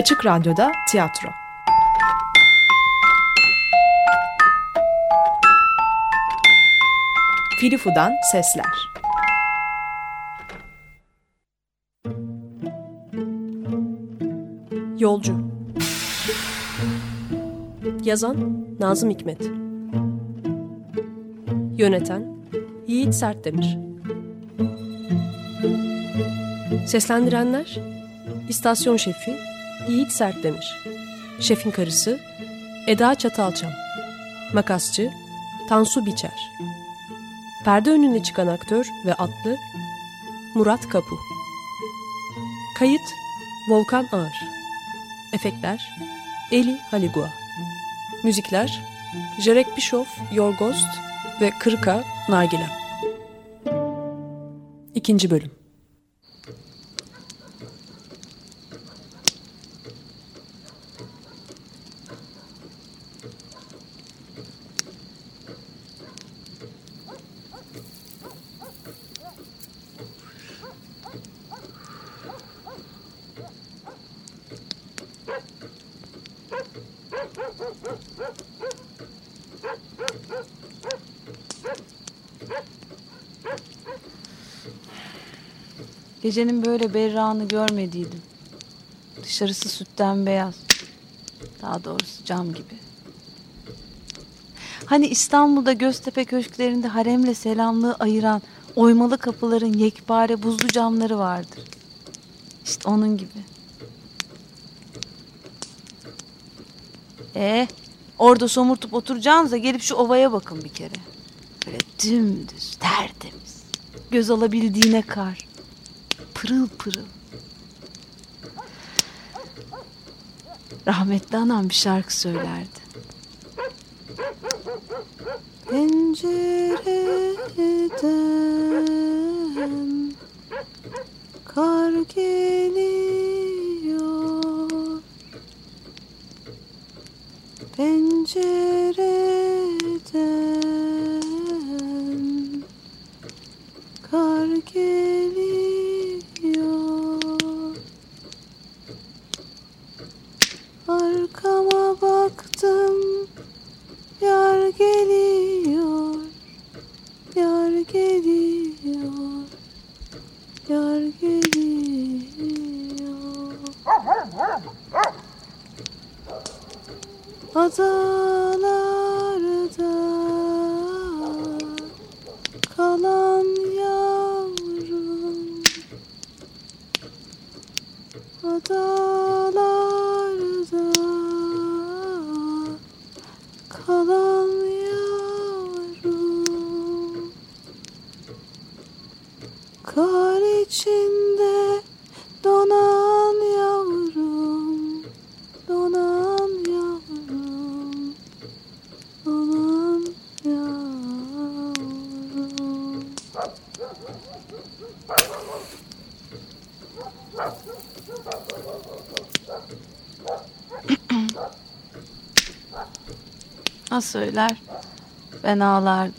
Açık Radyo'da tiyatro. Filifu'dan sesler. Yolcu Yazan Nazım Hikmet Yöneten Yiğit Sertdemir Seslendirenler İstasyon Şefi Yiğit Sertdemir Şefin Karısı Eda Çatalçam. Makasçı Tansu Biçer. Perde önüne çıkan aktör ve atlı Murat Kapu. Kayıt Volkan Ağır Efektler Eli Haligua. Müzikler Jarek Bischoff, Yorgost ve Kırka Nargile İkinci Bölüm Gecenin böyle berrağını görmediydim. Dışarısı sütten beyaz. Daha doğrusu cam gibi. Hani İstanbul'da Göztepe köşklerinde haremle selamlığı ayıran oymalı kapıların yekpare buzlu camları vardır. İşte onun gibi. E orada somurtup oturacağınıza gelip şu ovaya bakın bir kere. Böyle dümdüz, tertemiz. Göz alabildiğine kar. Pırıl pırıl. Rahmetli anam bir şarkı söylerdi. Pencereden kar geliyor. Pencereden da söyler. Ben ağlardım.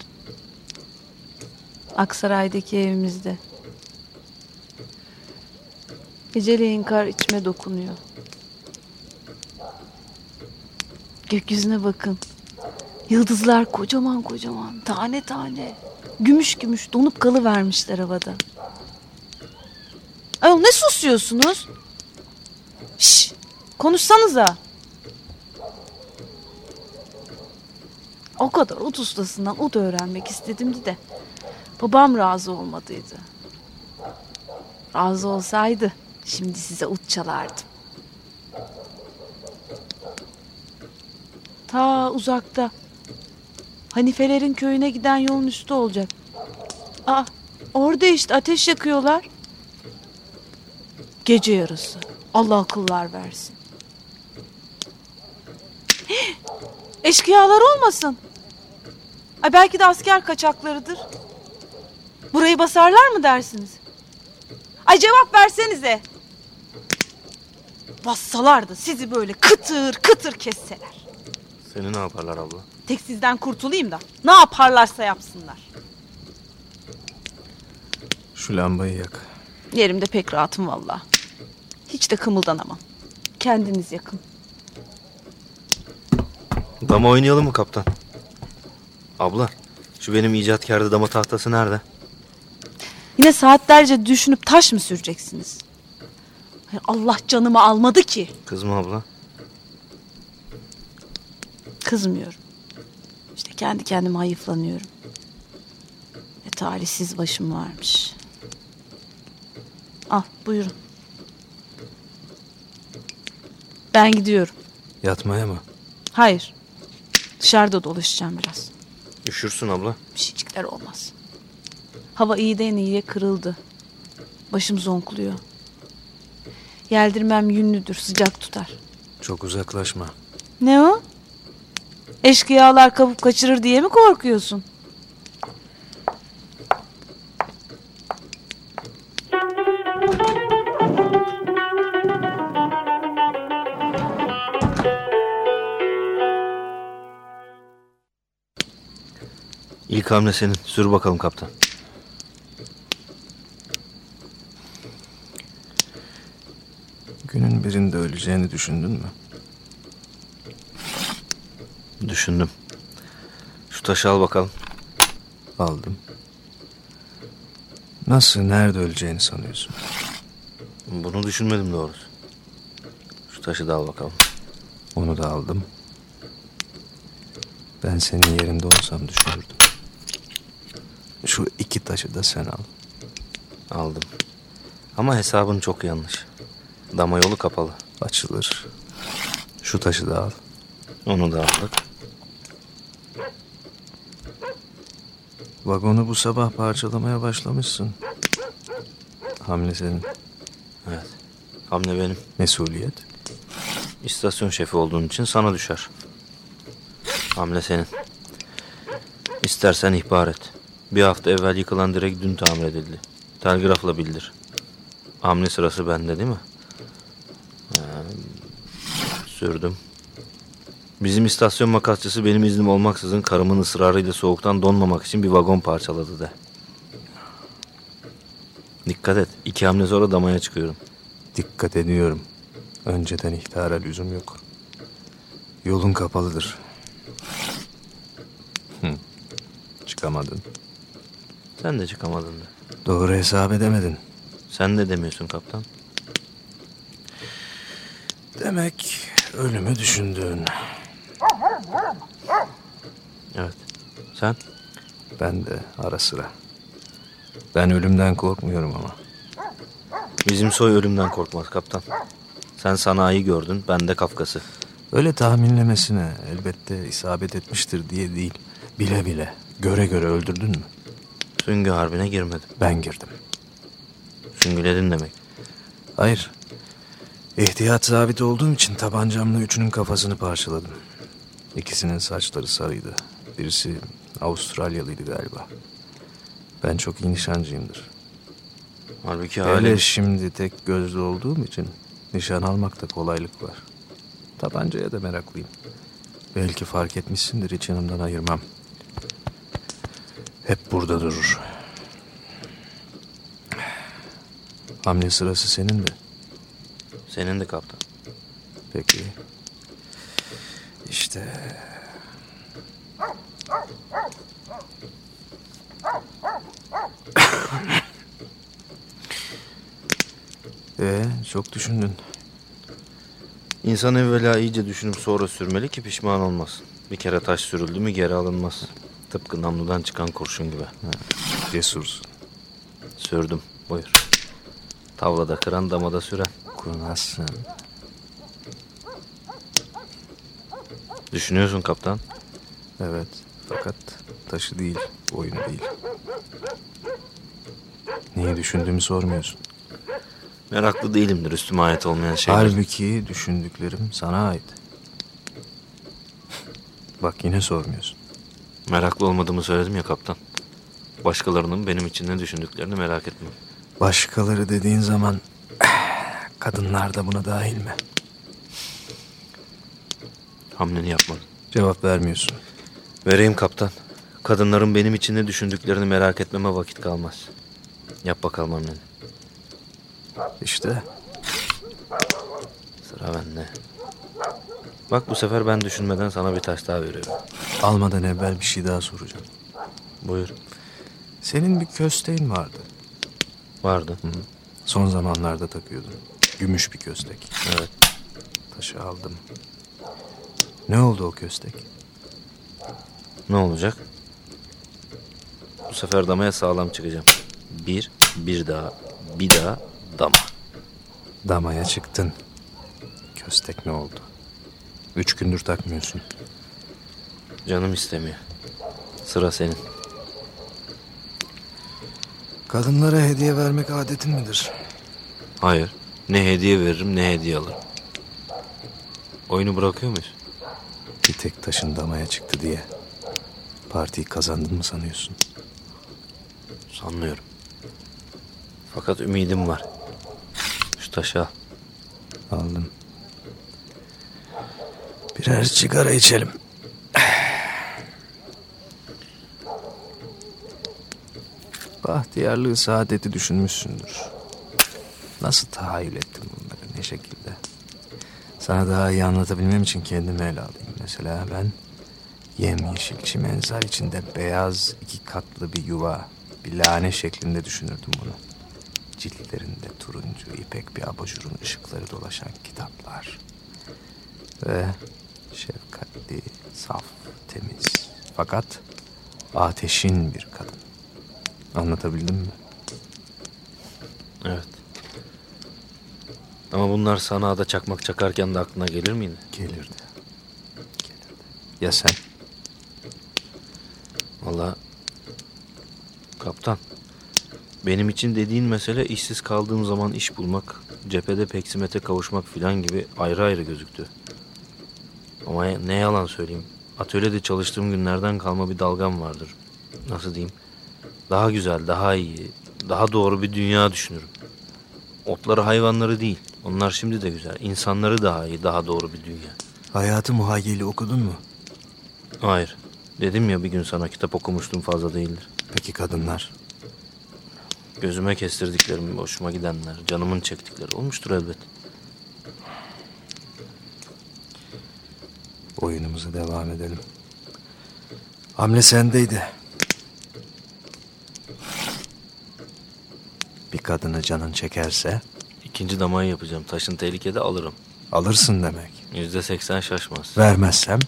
Aksaray'daki evimizde. Geceleyin kar içime dokunuyor. Gökyüzüne bakın. Yıldızlar kocaman kocaman, tane tane. Gümüş gümüş donup kalıvermişler havada. Ayol ne susuyorsunuz? Şş, konuşsanıza. O kadar ut ustasından ut öğrenmek istedimdi de babam razı olmadıydı. Razı olsaydı şimdi size ut çalardım. Ta uzakta Hanifelerin köyüne giden yolun üstü olacak. Ah orada işte ateş yakıyorlar. Gece yarısı. Allah akıllar versin. Eşkıyalar olmasın. Ay belki de asker kaçaklarıdır. Burayı basarlar mı dersiniz? Ay cevap versenize. Bassalardı sizi böyle kıtır kıtır kesseler. Seni ne yaparlar abla? Tek sizden kurtulayım da ne yaparlarsa yapsınlar. Şu lambayı yak. Yerimde pek rahatım valla. Hiç de kımıldanamam. kendiniz yakın. Dama oynayalım mı kaptan? Abla şu benim icatkarda dama tahtası nerede? Yine saatlerce düşünüp taş mı süreceksiniz? Ay, Allah canımı almadı ki. Kızma abla. Kızmıyorum. İşte kendi kendime hayıflanıyorum. Ne talihsiz başım varmış. Al buyurun. Ben gidiyorum. Yatmaya mı? Hayır. Dışarıda dolaşacağım biraz. Üşürsün abla. Bir şeycikler olmaz. Hava iyiden iyiye kırıldı. Başım zonkluyor. Yeldirmem yünlüdür, sıcak tutar. Çok uzaklaşma. Ne o? Eşkıyalar kapıp kaçırır diye mi korkuyorsun? İlk hamle senin. Sür bakalım kaptan. Günün birinde öleceğini düşündün mü? Düşündüm. Şu taşı al bakalım. Aldım. Nasıl, nerede öleceğini sanıyorsun? Bunu düşünmedim doğrusu. Şu taşı da al bakalım. Onu da aldım. Ben senin yerinde olsam düşünürdüm. Şu iki taşı da sen al. Aldım. Ama hesabın çok yanlış. Dama yolu kapalı. Açılır. Şu taşı da al. Onu da aldık. Vagonu bu sabah parçalamaya başlamışsın. Hamle senin. Evet. Hamle benim. Mesuliyet. İstasyon şefi olduğun için sana düşer. Hamle senin. İstersen ihbar et. Bir hafta evvel yıkılan direk dün tamir edildi. Telgrafla bildir. Hamle sırası bende değil mi? Ee, sürdüm. Bizim istasyon makasçısı benim iznim olmaksızın karımın ısrarıyla soğuktan donmamak için bir vagon parçaladı de. Dikkat et. iki hamle sonra damaya çıkıyorum. Dikkat ediyorum. Önceden ihtara lüzum yok. Yolun kapalıdır. Hı. Çıkamadın. Sen de çıkamadın da. Doğru hesap edemedin. Sen de demiyorsun kaptan. Demek ölümü düşündün. Evet. Sen? Ben de ara sıra. Ben ölümden korkmuyorum ama. Bizim soy ölümden korkmaz kaptan. Sen sanayi gördün, ben de Kafkas'ı. Öyle tahminlemesine elbette isabet etmiştir diye değil. Bile bile, göre göre öldürdün mü? Süngü harbine girmedim. Ben girdim. Süngüledin demek. Hayır. İhtiyat zabit olduğum için tabancamla üçünün kafasını parçaladım. İkisinin saçları sarıydı. Birisi Avustralyalıydı galiba. Ben çok iyi nişancıyımdır. Halbuki Hele hala şimdi tek gözlü olduğum için nişan almakta kolaylık var. Tabancaya da meraklıyım. Belki fark etmişsindir hiç yanımdan ayırmam. Hep burada durur. Hamle sırası senin de. senin de kaptan. Peki. İşte. Ee, çok düşündün. İnsan evvela iyice düşünüp sonra sürmeli ki pişman olmasın. Bir kere taş sürüldü mü geri alınmaz. Tıpkı namludan çıkan kurşun gibi. Cesursun. Sürdüm, buyur. Tavlada kıran damada süren. Kurnazsın. Düşünüyorsun kaptan. Evet. Fakat taşı değil, oyunu değil. Neyi düşündüğümü sormuyorsun. Meraklı değilimdir üstüme ait olmayan şeyler. Halbuki düşündüklerim sana ait. Bak yine sormuyorsun. Meraklı olmadığımı söyledim ya kaptan. Başkalarının benim için ne düşündüklerini merak etme. Başkaları dediğin zaman kadınlar da buna dahil mi? Hamleni yapmadın. Cevap vermiyorsun. Vereyim kaptan. Kadınların benim için ne düşündüklerini merak etmeme vakit kalmaz. Yap bakalım hamleni. İşte Sıra bende. Bak bu sefer ben düşünmeden sana bir taş daha veriyorum. Almadan evvel bir şey daha soracağım. Buyur. Senin bir kösteğin vardı. Vardı. Son zamanlarda takıyordun. Gümüş bir köstek. Evet. Taşı aldım. Ne oldu o köstek? Ne olacak? Bu sefer damaya sağlam çıkacağım. Bir, bir daha, bir daha dama. Damaya çıktın. Köstek ne oldu? Üç gündür takmıyorsun. Canım istemiyor. Sıra senin. Kadınlara hediye vermek adetin midir? Hayır. Ne hediye veririm ne hediye alırım. Oyunu bırakıyor muyuz? Bir tek taşın damaya çıktı diye. Partiyi kazandın mı sanıyorsun? Sanmıyorum. Fakat ümidim var. Şu taşı al. Aldım. Birer sigara içelim. Bahtiyarlığı saadeti düşünmüşsündür. Nasıl tahayyül ettim bunları ne şekilde? Sana daha iyi anlatabilmem için kendimi ele alayım. Mesela ben yemyeşil çimenzar içinde beyaz iki katlı bir yuva, bir lane şeklinde düşünürdüm bunu. Ciltlerinde turuncu ipek bir abajurun ışıkları dolaşan kitaplar. Ve şefkatli, saf, temiz. Fakat ateşin bir kadın. Anlatabildim mi? Evet. Ama bunlar sana da çakmak çakarken de aklına gelir miydi? Gelirdi. Gelirdi. Ya sen? Valla kaptan. Benim için dediğin mesele işsiz kaldığım zaman iş bulmak, cephede peksimete kavuşmak filan gibi ayrı ayrı gözüktü. Ama ne yalan söyleyeyim. Atölyede çalıştığım günlerden kalma bir dalgam vardır. Nasıl diyeyim? Daha güzel, daha iyi, daha doğru bir dünya düşünürüm. Otları, hayvanları değil. Onlar şimdi de güzel. İnsanları daha iyi, daha doğru bir dünya. Hayatı muhayyeli okudun mu? Hayır. Dedim ya bir gün sana kitap okumuştum fazla değildir. Peki kadınlar? Gözüme kestirdiklerim, hoşuma gidenler, canımın çektikleri olmuştur elbet. Oyunumuza devam edelim. Hamle sendeydi. Bir kadını canın çekerse İkinci damayı yapacağım. Taşın tehlikede alırım. alırsın demek. Yüzde seksen şaşmaz. Vermezsem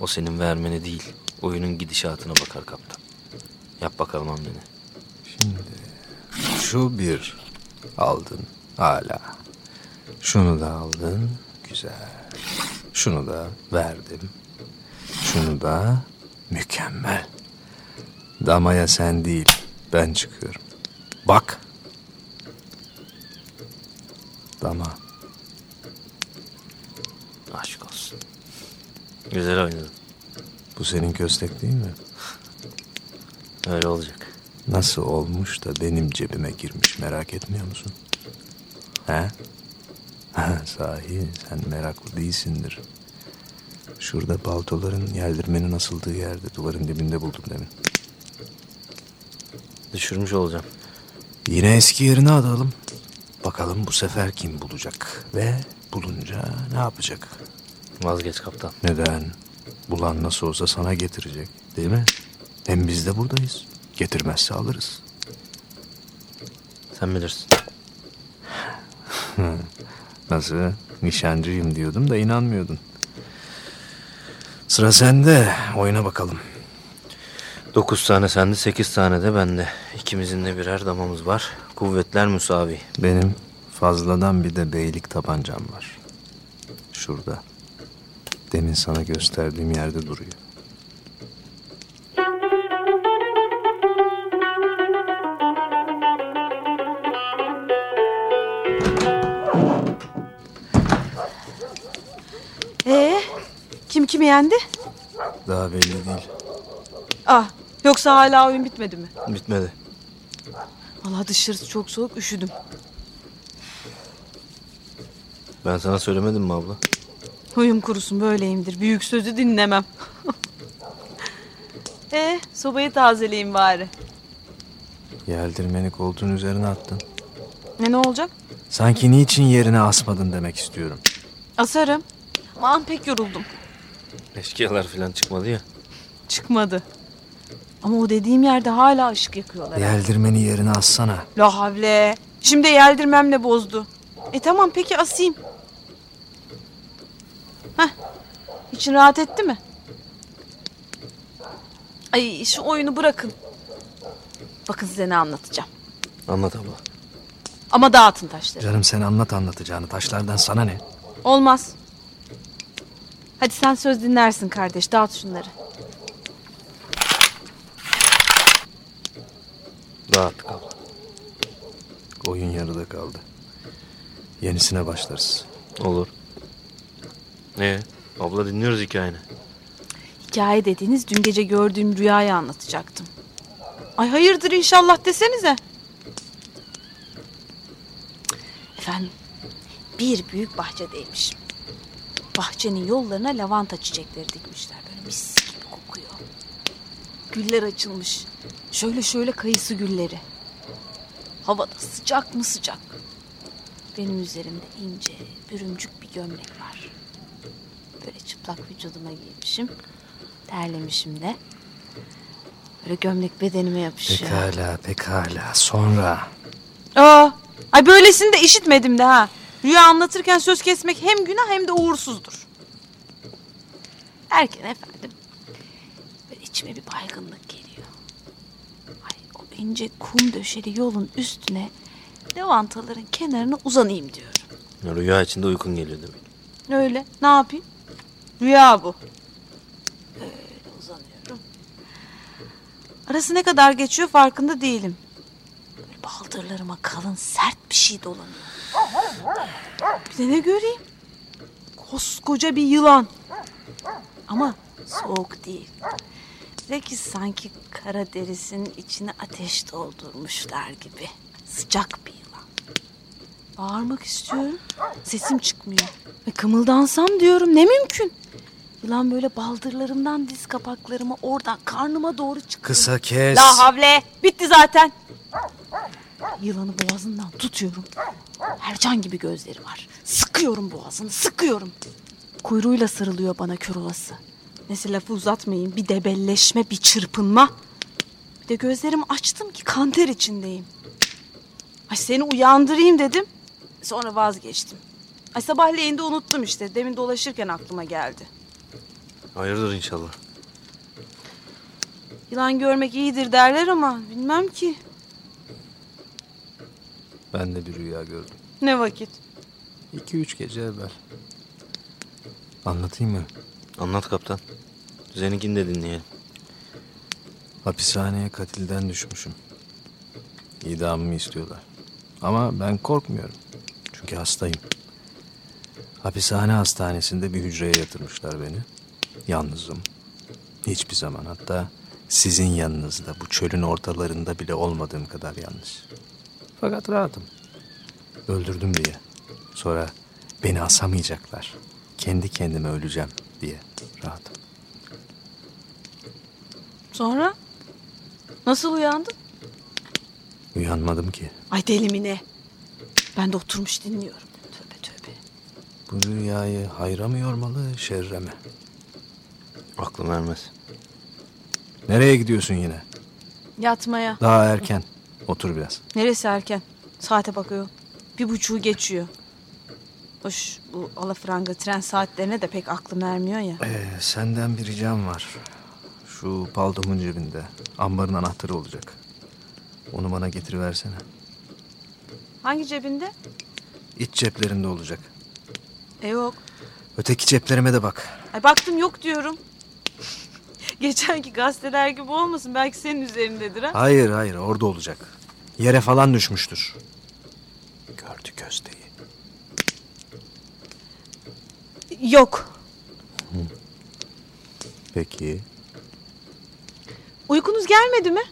O senin vermeni değil, oyunun gidişatına bakar kaptan. Yap bakalım hamleni. şimdi şu bir aldın hala. Şunu da aldın güzel. Şunu da verdim. Şunu da mükemmel. Damaya sen değil ben çıkıyorum. Bak. Dama. Aşk olsun. Güzel oynadın. Bu senin köstek değil mi? Öyle olacak. Nasıl olmuş da benim cebime girmiş merak etmiyor musun? He? Sahi sen meraklı değilsindir. Şurada baltoların yerdirmenin asıldığı yerde duvarın dibinde buldum demin. Düşürmüş olacağım. Yine eski yerine alalım. Bakalım bu sefer kim bulacak ve bulunca ne yapacak? Vazgeç kaptan. Neden? Bulan nasıl olsa sana getirecek değil mi? Hem biz de buradayız. Getirmezse alırız. Sen bilirsin. Nasıl? Nişancıyım diyordum da inanmıyordun. Sıra sende. Oyuna bakalım. Dokuz tane sende, sekiz tane de bende. İkimizin de birer damamız var. Kuvvetler müsavi. Benim fazladan bir de beylik tabancam var. Şurada. Demin sana gösterdiğim yerde duruyor. Kim yendi? Daha belli değil. Ah, yoksa hala oyun bitmedi mi? Bitmedi. Vallahi dışarısı çok soğuk, üşüdüm. Ben sana söylemedim mi abla? Huyum kurusun böyleyimdir. Büyük sözü dinlemem. ee, sobayı tazeleyeyim bari. Yeldirmeni koltuğun üzerine attın. Ne ne olacak? Sanki niçin yerine asmadın demek istiyorum. Asarım. Aman pek yoruldum. Eşkıyalar falan çıkmadı ya. Çıkmadı. Ama o dediğim yerde hala ışık yakıyorlar. Yeldirmeni yerine assana. La havle. Şimdi yeldirmemle bozdu. E tamam peki asayım. Heh. İçin rahat etti mi? Ay şu oyunu bırakın. Bakın size ne anlatacağım. Anlat abla. Ama dağıtın taşları. Canım sen anlat anlatacağını. Taşlardan sana ne? Olmaz. Hadi sen söz dinlersin kardeş. Dağıt şunları. Dağıttık abla. Oyun yarıda kaldı. Yenisine başlarız. Olur. Ne? Abla dinliyoruz hikayeni. Hikaye dediğiniz dün gece gördüğüm rüyayı anlatacaktım. Ay hayırdır inşallah desenize. Efendim bir büyük bahçedeymişim. Bahçenin yollarına lavanta çiçekleri dikmişler. Böyle mis gibi kokuyor. Güller açılmış. Şöyle şöyle kayısı gülleri. Havada sıcak mı sıcak. Benim üzerimde ince, bürümcük bir gömlek var. Böyle çıplak vücuduma giymişim. Terlemişim de. Böyle gömlek bedenime yapışıyor. Pekala pekala. Sonra. Aa, ay böylesini de işitmedim de ha. Rüya anlatırken söz kesmek hem günah hem de uğursuzdur. Erken efendim. Böyle içime bir baygınlık geliyor. Ay o ince kum döşeli yolun üstüne lavantaların kenarına uzanayım diyorum. Rüya içinde uykun geliyor demek. Öyle. Ne yapayım? Rüya bu. Öyle uzanıyorum. Arası ne kadar geçiyor farkında değilim. Böyle baldırlarıma kalın sert bir şey dolanıyor. Bir de ne göreyim? Koskoca bir yılan. Ama soğuk değil. Zeki sanki kara derisinin içine ateş doldurmuşlar gibi. Sıcak bir yılan. Bağırmak istiyorum. Sesim çıkmıyor. Ve kımıldansam diyorum ne mümkün. Yılan böyle baldırlarımdan diz kapaklarıma oradan karnıma doğru çıkıyor. Kısa kes. La havle. Bitti zaten. Yılanı boğazından tutuyorum. Ercan gibi gözleri var. Sıkıyorum boğazını sıkıyorum. Kuyruğuyla sarılıyor bana kör olası. Neyse lafı uzatmayayım. Bir debelleşme bir çırpınma. Bir de gözlerimi açtım ki kanter içindeyim. Ay seni uyandırayım dedim. Sonra vazgeçtim. Ay sabahleyin de unuttum işte. Demin dolaşırken aklıma geldi. Hayırdır inşallah. Yılan görmek iyidir derler ama bilmem ki. Ben de bir rüya gördüm. Ne vakit? İki üç gece evvel. Anlatayım mı? Anlat kaptan. Seninkini de dinleyelim. Hapishaneye katilden düşmüşüm. İdamımı istiyorlar. Ama ben korkmuyorum. Çünkü hastayım. Hapishane hastanesinde bir hücreye yatırmışlar beni. Yalnızım. Hiçbir zaman hatta sizin yanınızda bu çölün ortalarında bile olmadığım kadar yalnız. Fakat rahatım. Öldürdüm diye. Sonra beni asamayacaklar. Kendi kendime öleceğim diye rahatım. Sonra? Nasıl uyandın? Uyanmadım ki. Ay deli mi ne? Ben de oturmuş dinliyorum. Tövbe tövbe. Bu rüyayı hayra mı yormalı, şerre mi? Aklım ermez. Nereye gidiyorsun yine? Yatmaya. Daha erken. Otur biraz. Neresi erken? Saate bakıyor. Bir buçuğu geçiyor. Hoş bu alafranga tren saatlerine de pek aklım ermiyor ya. Ee, senden bir ricam var. Şu paltomun cebinde. Ambarın anahtarı olacak. Onu bana getiriversene. Hangi cebinde? İç ceplerinde olacak. E yok. Öteki ceplerime de bak. Ay baktım yok diyorum. Geçenki gazeteler gibi olmasın. Belki senin üzerindedir ha. Hayır hayır orada olacak. Yere falan düşmüştür. Gördü kösteği. Yok. Peki. Uykunuz gelmedi mi?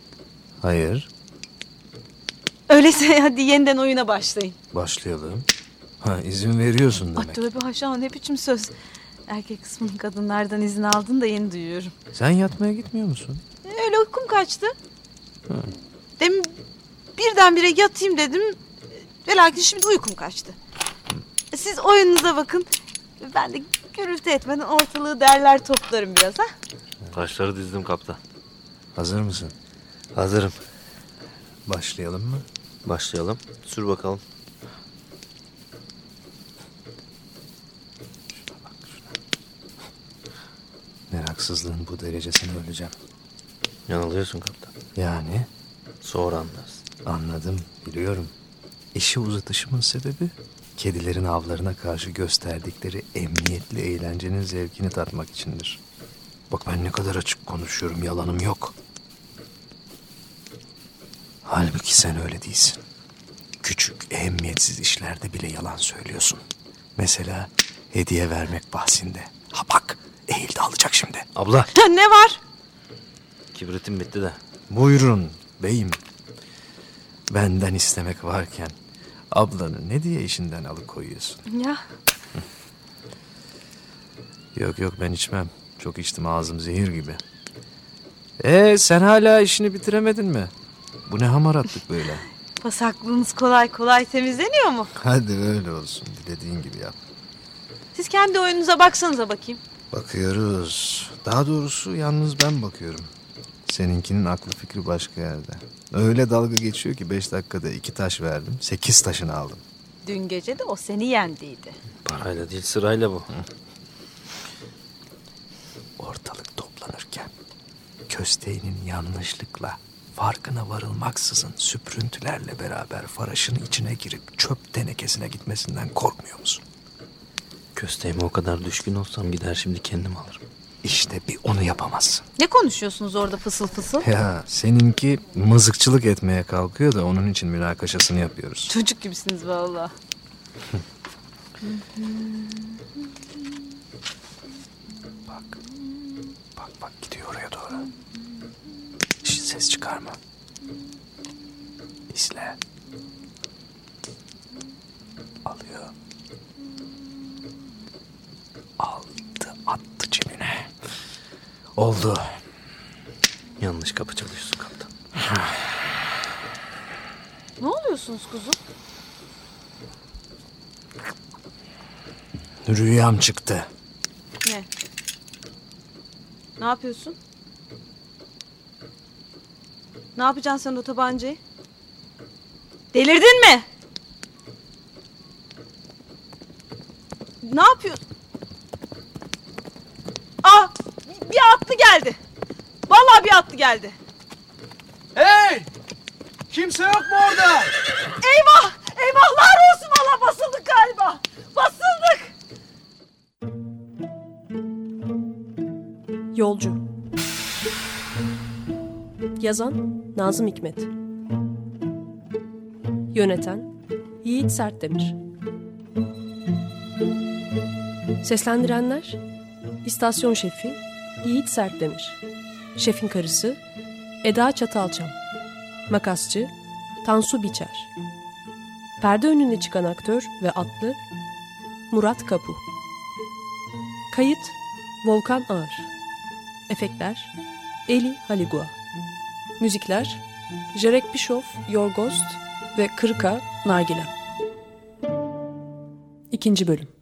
Hayır. Öyleyse hadi yeniden oyuna başlayın. Başlayalım. Ha izin veriyorsun Ay demek. tövbe haşa ne biçim söz. Erkek kısmının kadınlardan izin aldın da yeni duyuyorum. Sen yatmaya gitmiyor musun? E, Öyle uykum kaçtı. Demin birdenbire yatayım dedim. Ve lakin şimdi uykum kaçtı. E, Siz oyununuza bakın. Ben de gürültü etmeden ortalığı derler toplarım biraz ha. Taşları dizdim kaptan. Hazır mısın? Hazırım. Başlayalım mı? Başlayalım. Sür bakalım. Meraksızlığın bu derecesine öleceğim. Yanılıyorsun kaptan. Yani Sonra anlarsın. anladım, biliyorum. İşi uzatışımın sebebi kedilerin avlarına karşı gösterdikleri emniyetli eğlencenin zevkini tatmak içindir. Bak ben ne kadar açık konuşuyorum, yalanım yok. Halbuki sen öyle değilsin. Küçük, ehemmiyetsiz işlerde bile yalan söylüyorsun. Mesela hediye vermek bahsinde. Ha bak, eğildi alacak şimdi. Abla. ne var? Kibritim bitti de. Buyurun beyim. Benden istemek varken ablanı ne diye işinden alıkoyuyorsun? Ya Yok yok ben içmem. Çok içtim ağzım zehir gibi. Ee sen hala işini bitiremedin mi? Bu ne hamaratlık böyle. basaklığınız kolay kolay temizleniyor mu? Hadi öyle olsun. Dilediğin gibi yap. Siz kendi oyununuza baksanıza bakayım. Bakıyoruz. Daha doğrusu yalnız ben bakıyorum. Seninkinin aklı fikri başka yerde. Öyle dalga geçiyor ki beş dakikada iki taş verdim. Sekiz taşını aldım. Dün gece de o seni yendiydi. Parayla değil sırayla bu. Ortalık toplanırken kösteğinin yanlışlıkla farkına varılmaksızın süprüntülerle beraber faraşın içine girip çöp tenekesine gitmesinden korkmuyor musun? Kösteğime o kadar düşkün olsam gider şimdi kendim alırım. İşte bir onu yapamazsın. Ne konuşuyorsunuz orada fısıl fısıl? Ya seninki mızıkçılık etmeye kalkıyor da onun için münakaşasını yapıyoruz. Çocuk gibisiniz vallahi. Bak. Bak bak gidiyor oraya doğru. Hiç ses çıkarma. İzle. Alıyor. Oldu. Yanlış kapı çalışıyorsun kaptan. Ne oluyorsunuz kuzum? Rüyam çıktı. Ne? Ne yapıyorsun? Ne yapacaksın sen o tabancayı? Delirdin mi? Ne yapıyorsun? Ah! Bir atlı geldi. Vallahi bir atlı geldi. Hey! Kimse yok mu orada? Eyvah! Eyvahlar olsun valla basıldık galiba. Basıldık. Yolcu Yazan Nazım Hikmet Yöneten Yiğit Sertdemir Seslendirenler İstasyon Şefi Yiğit Sertdemir Şefin Karısı Eda Çatalçam. Makasçı Tansu Biçer. Perde önüne çıkan aktör ve atlı Murat Kapu. Kayıt Volkan Ağır Efektler Eli Haligua. Müzikler Jarek Bischoff, Yorgost ve Kırka Nargile İkinci Bölüm